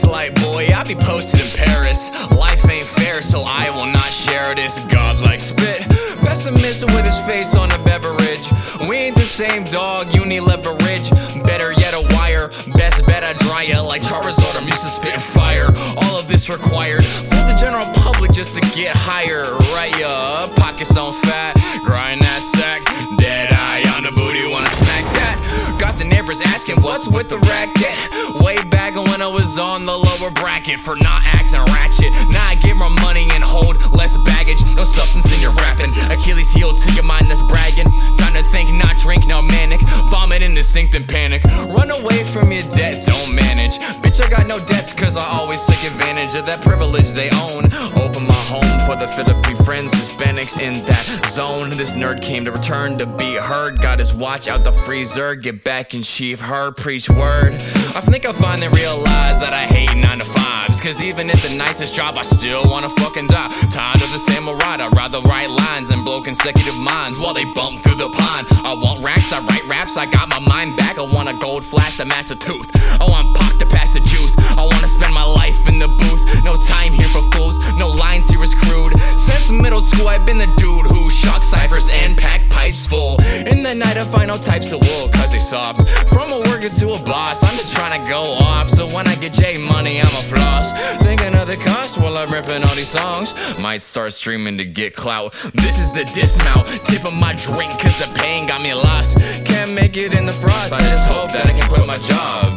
this light, boy. I be posted in Paris. Life ain't fair, so I will not share this godlike spit. Pessimist with his face on a beverage. We ain't the same dog, you need leverage. Better yet, a wire. Best bet I dry ya like Charizard. I'm used to spitting fire. All of this required for the general public just to get higher. Right, ya. Pockets on fat, grind that sack. Dead eye on the booty, wanna smack that. Got the neighbors asking what's with the racket. Way back when I was on the lower bracket for not acting ratchet. Now I get more money and hold less baggage. No substance in your rapping. Achilles heel to your mind that's bragging. Time to think, not drink, now manic. Vomit in the sink, then panic. Run away from your debt, don't manage. Bitch, I got no debts, cause I always took advantage of that privilege they own. Open for the Philippine friends, Hispanics in that zone. This nerd came to return to be heard. Got his watch out the freezer, get back in chief, her preach word. I think I finally realized that I hate 9 to 5s. Cause even at the nicest job, I still wanna fucking die. Tired of the same ride, I'd rather write lines and blow consecutive minds while they bump through the pond. I want racks, I write raps, I got my mind back. I want a gold flash to match a tooth. I want Pac to pass the juice. I wanna spend my life in the booth. No time Since middle school, I've been the dude who shot ciphers and pack pipes full. In the night, I find all types of wool, cause they soft. From a worker to a boss, I'm just trying to go off. So when I get J money, I'm a floss. Thinking of the cost while I'm ripping all these songs. Might start streaming to get clout. This is the dismount, tip of my drink, cause the pain got me lost. Can't make it in the frost, I just hope that I can quit my job.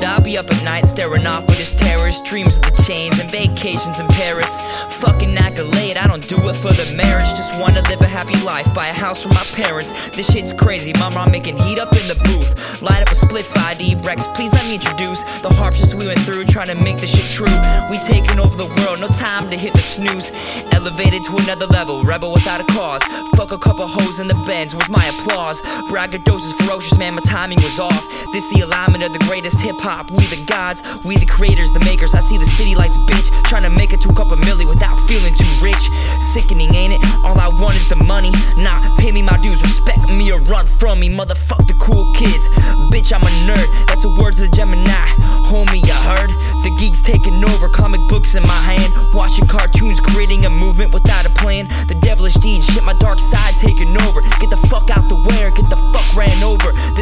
Should I be up at night staring off with his terrors? Dreams of the chains and vacations in Paris. Fucking accolade, I don't do it for the marriage. Just wanna live a happy life, buy a house for my parents. This shit's crazy, mama, I'm making heat up in the booth. Light up a split 5D Rex, please let me introduce the hardships we went through trying to make this shit true. We taking over the world, no time to hit the snooze. Elevated to another level, rebel without a cause. Fuck a couple hoes in the bends with my applause. Braggadocious, ferocious, man, my timing was off. This the alignment of the greatest hip hop. We the gods, we the creators, the makers. I see the city lights, bitch. Trying to make it to a couple milli without feeling too rich. Sickening, ain't it? All I want is the money. Nah, pay me my dues, respect me or run from me. Motherfuck the cool kids. Bitch, I'm a nerd. That's a word to the Gemini. Homie, you heard? The geeks taking over, comic books in my hand. Watching cartoons, creating a movement without a plan. The devilish deeds, shit, my dark side taking over. Get the fuck out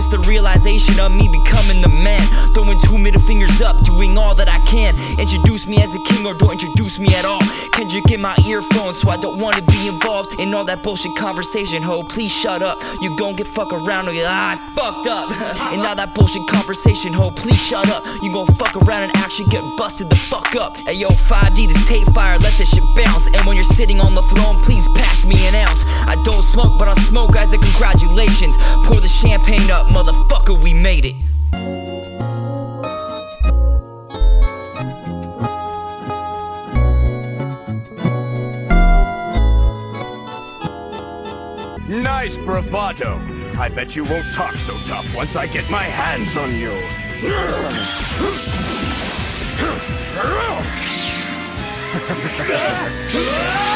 This the realization of me becoming the man. Throwing two middle fingers up, doing all that I can. Introduce me as a king or don't introduce me at all. You get my earphone, so I don't wanna be involved in all that bullshit conversation, ho? Please shut up. You gon' get fuck around or you I fucked up. and all that bullshit conversation, ho, please shut up. You gon' fuck around and actually get busted the fuck up. Hey yo, 5D, this tape fire, let this shit bounce. And when you're sitting on the throne, please pass me an ounce. I smoke, but I'll smoke as a congratulations. Pour the champagne up, motherfucker, we made it. Nice bravado. I bet you won't talk so tough once I get my hands on you.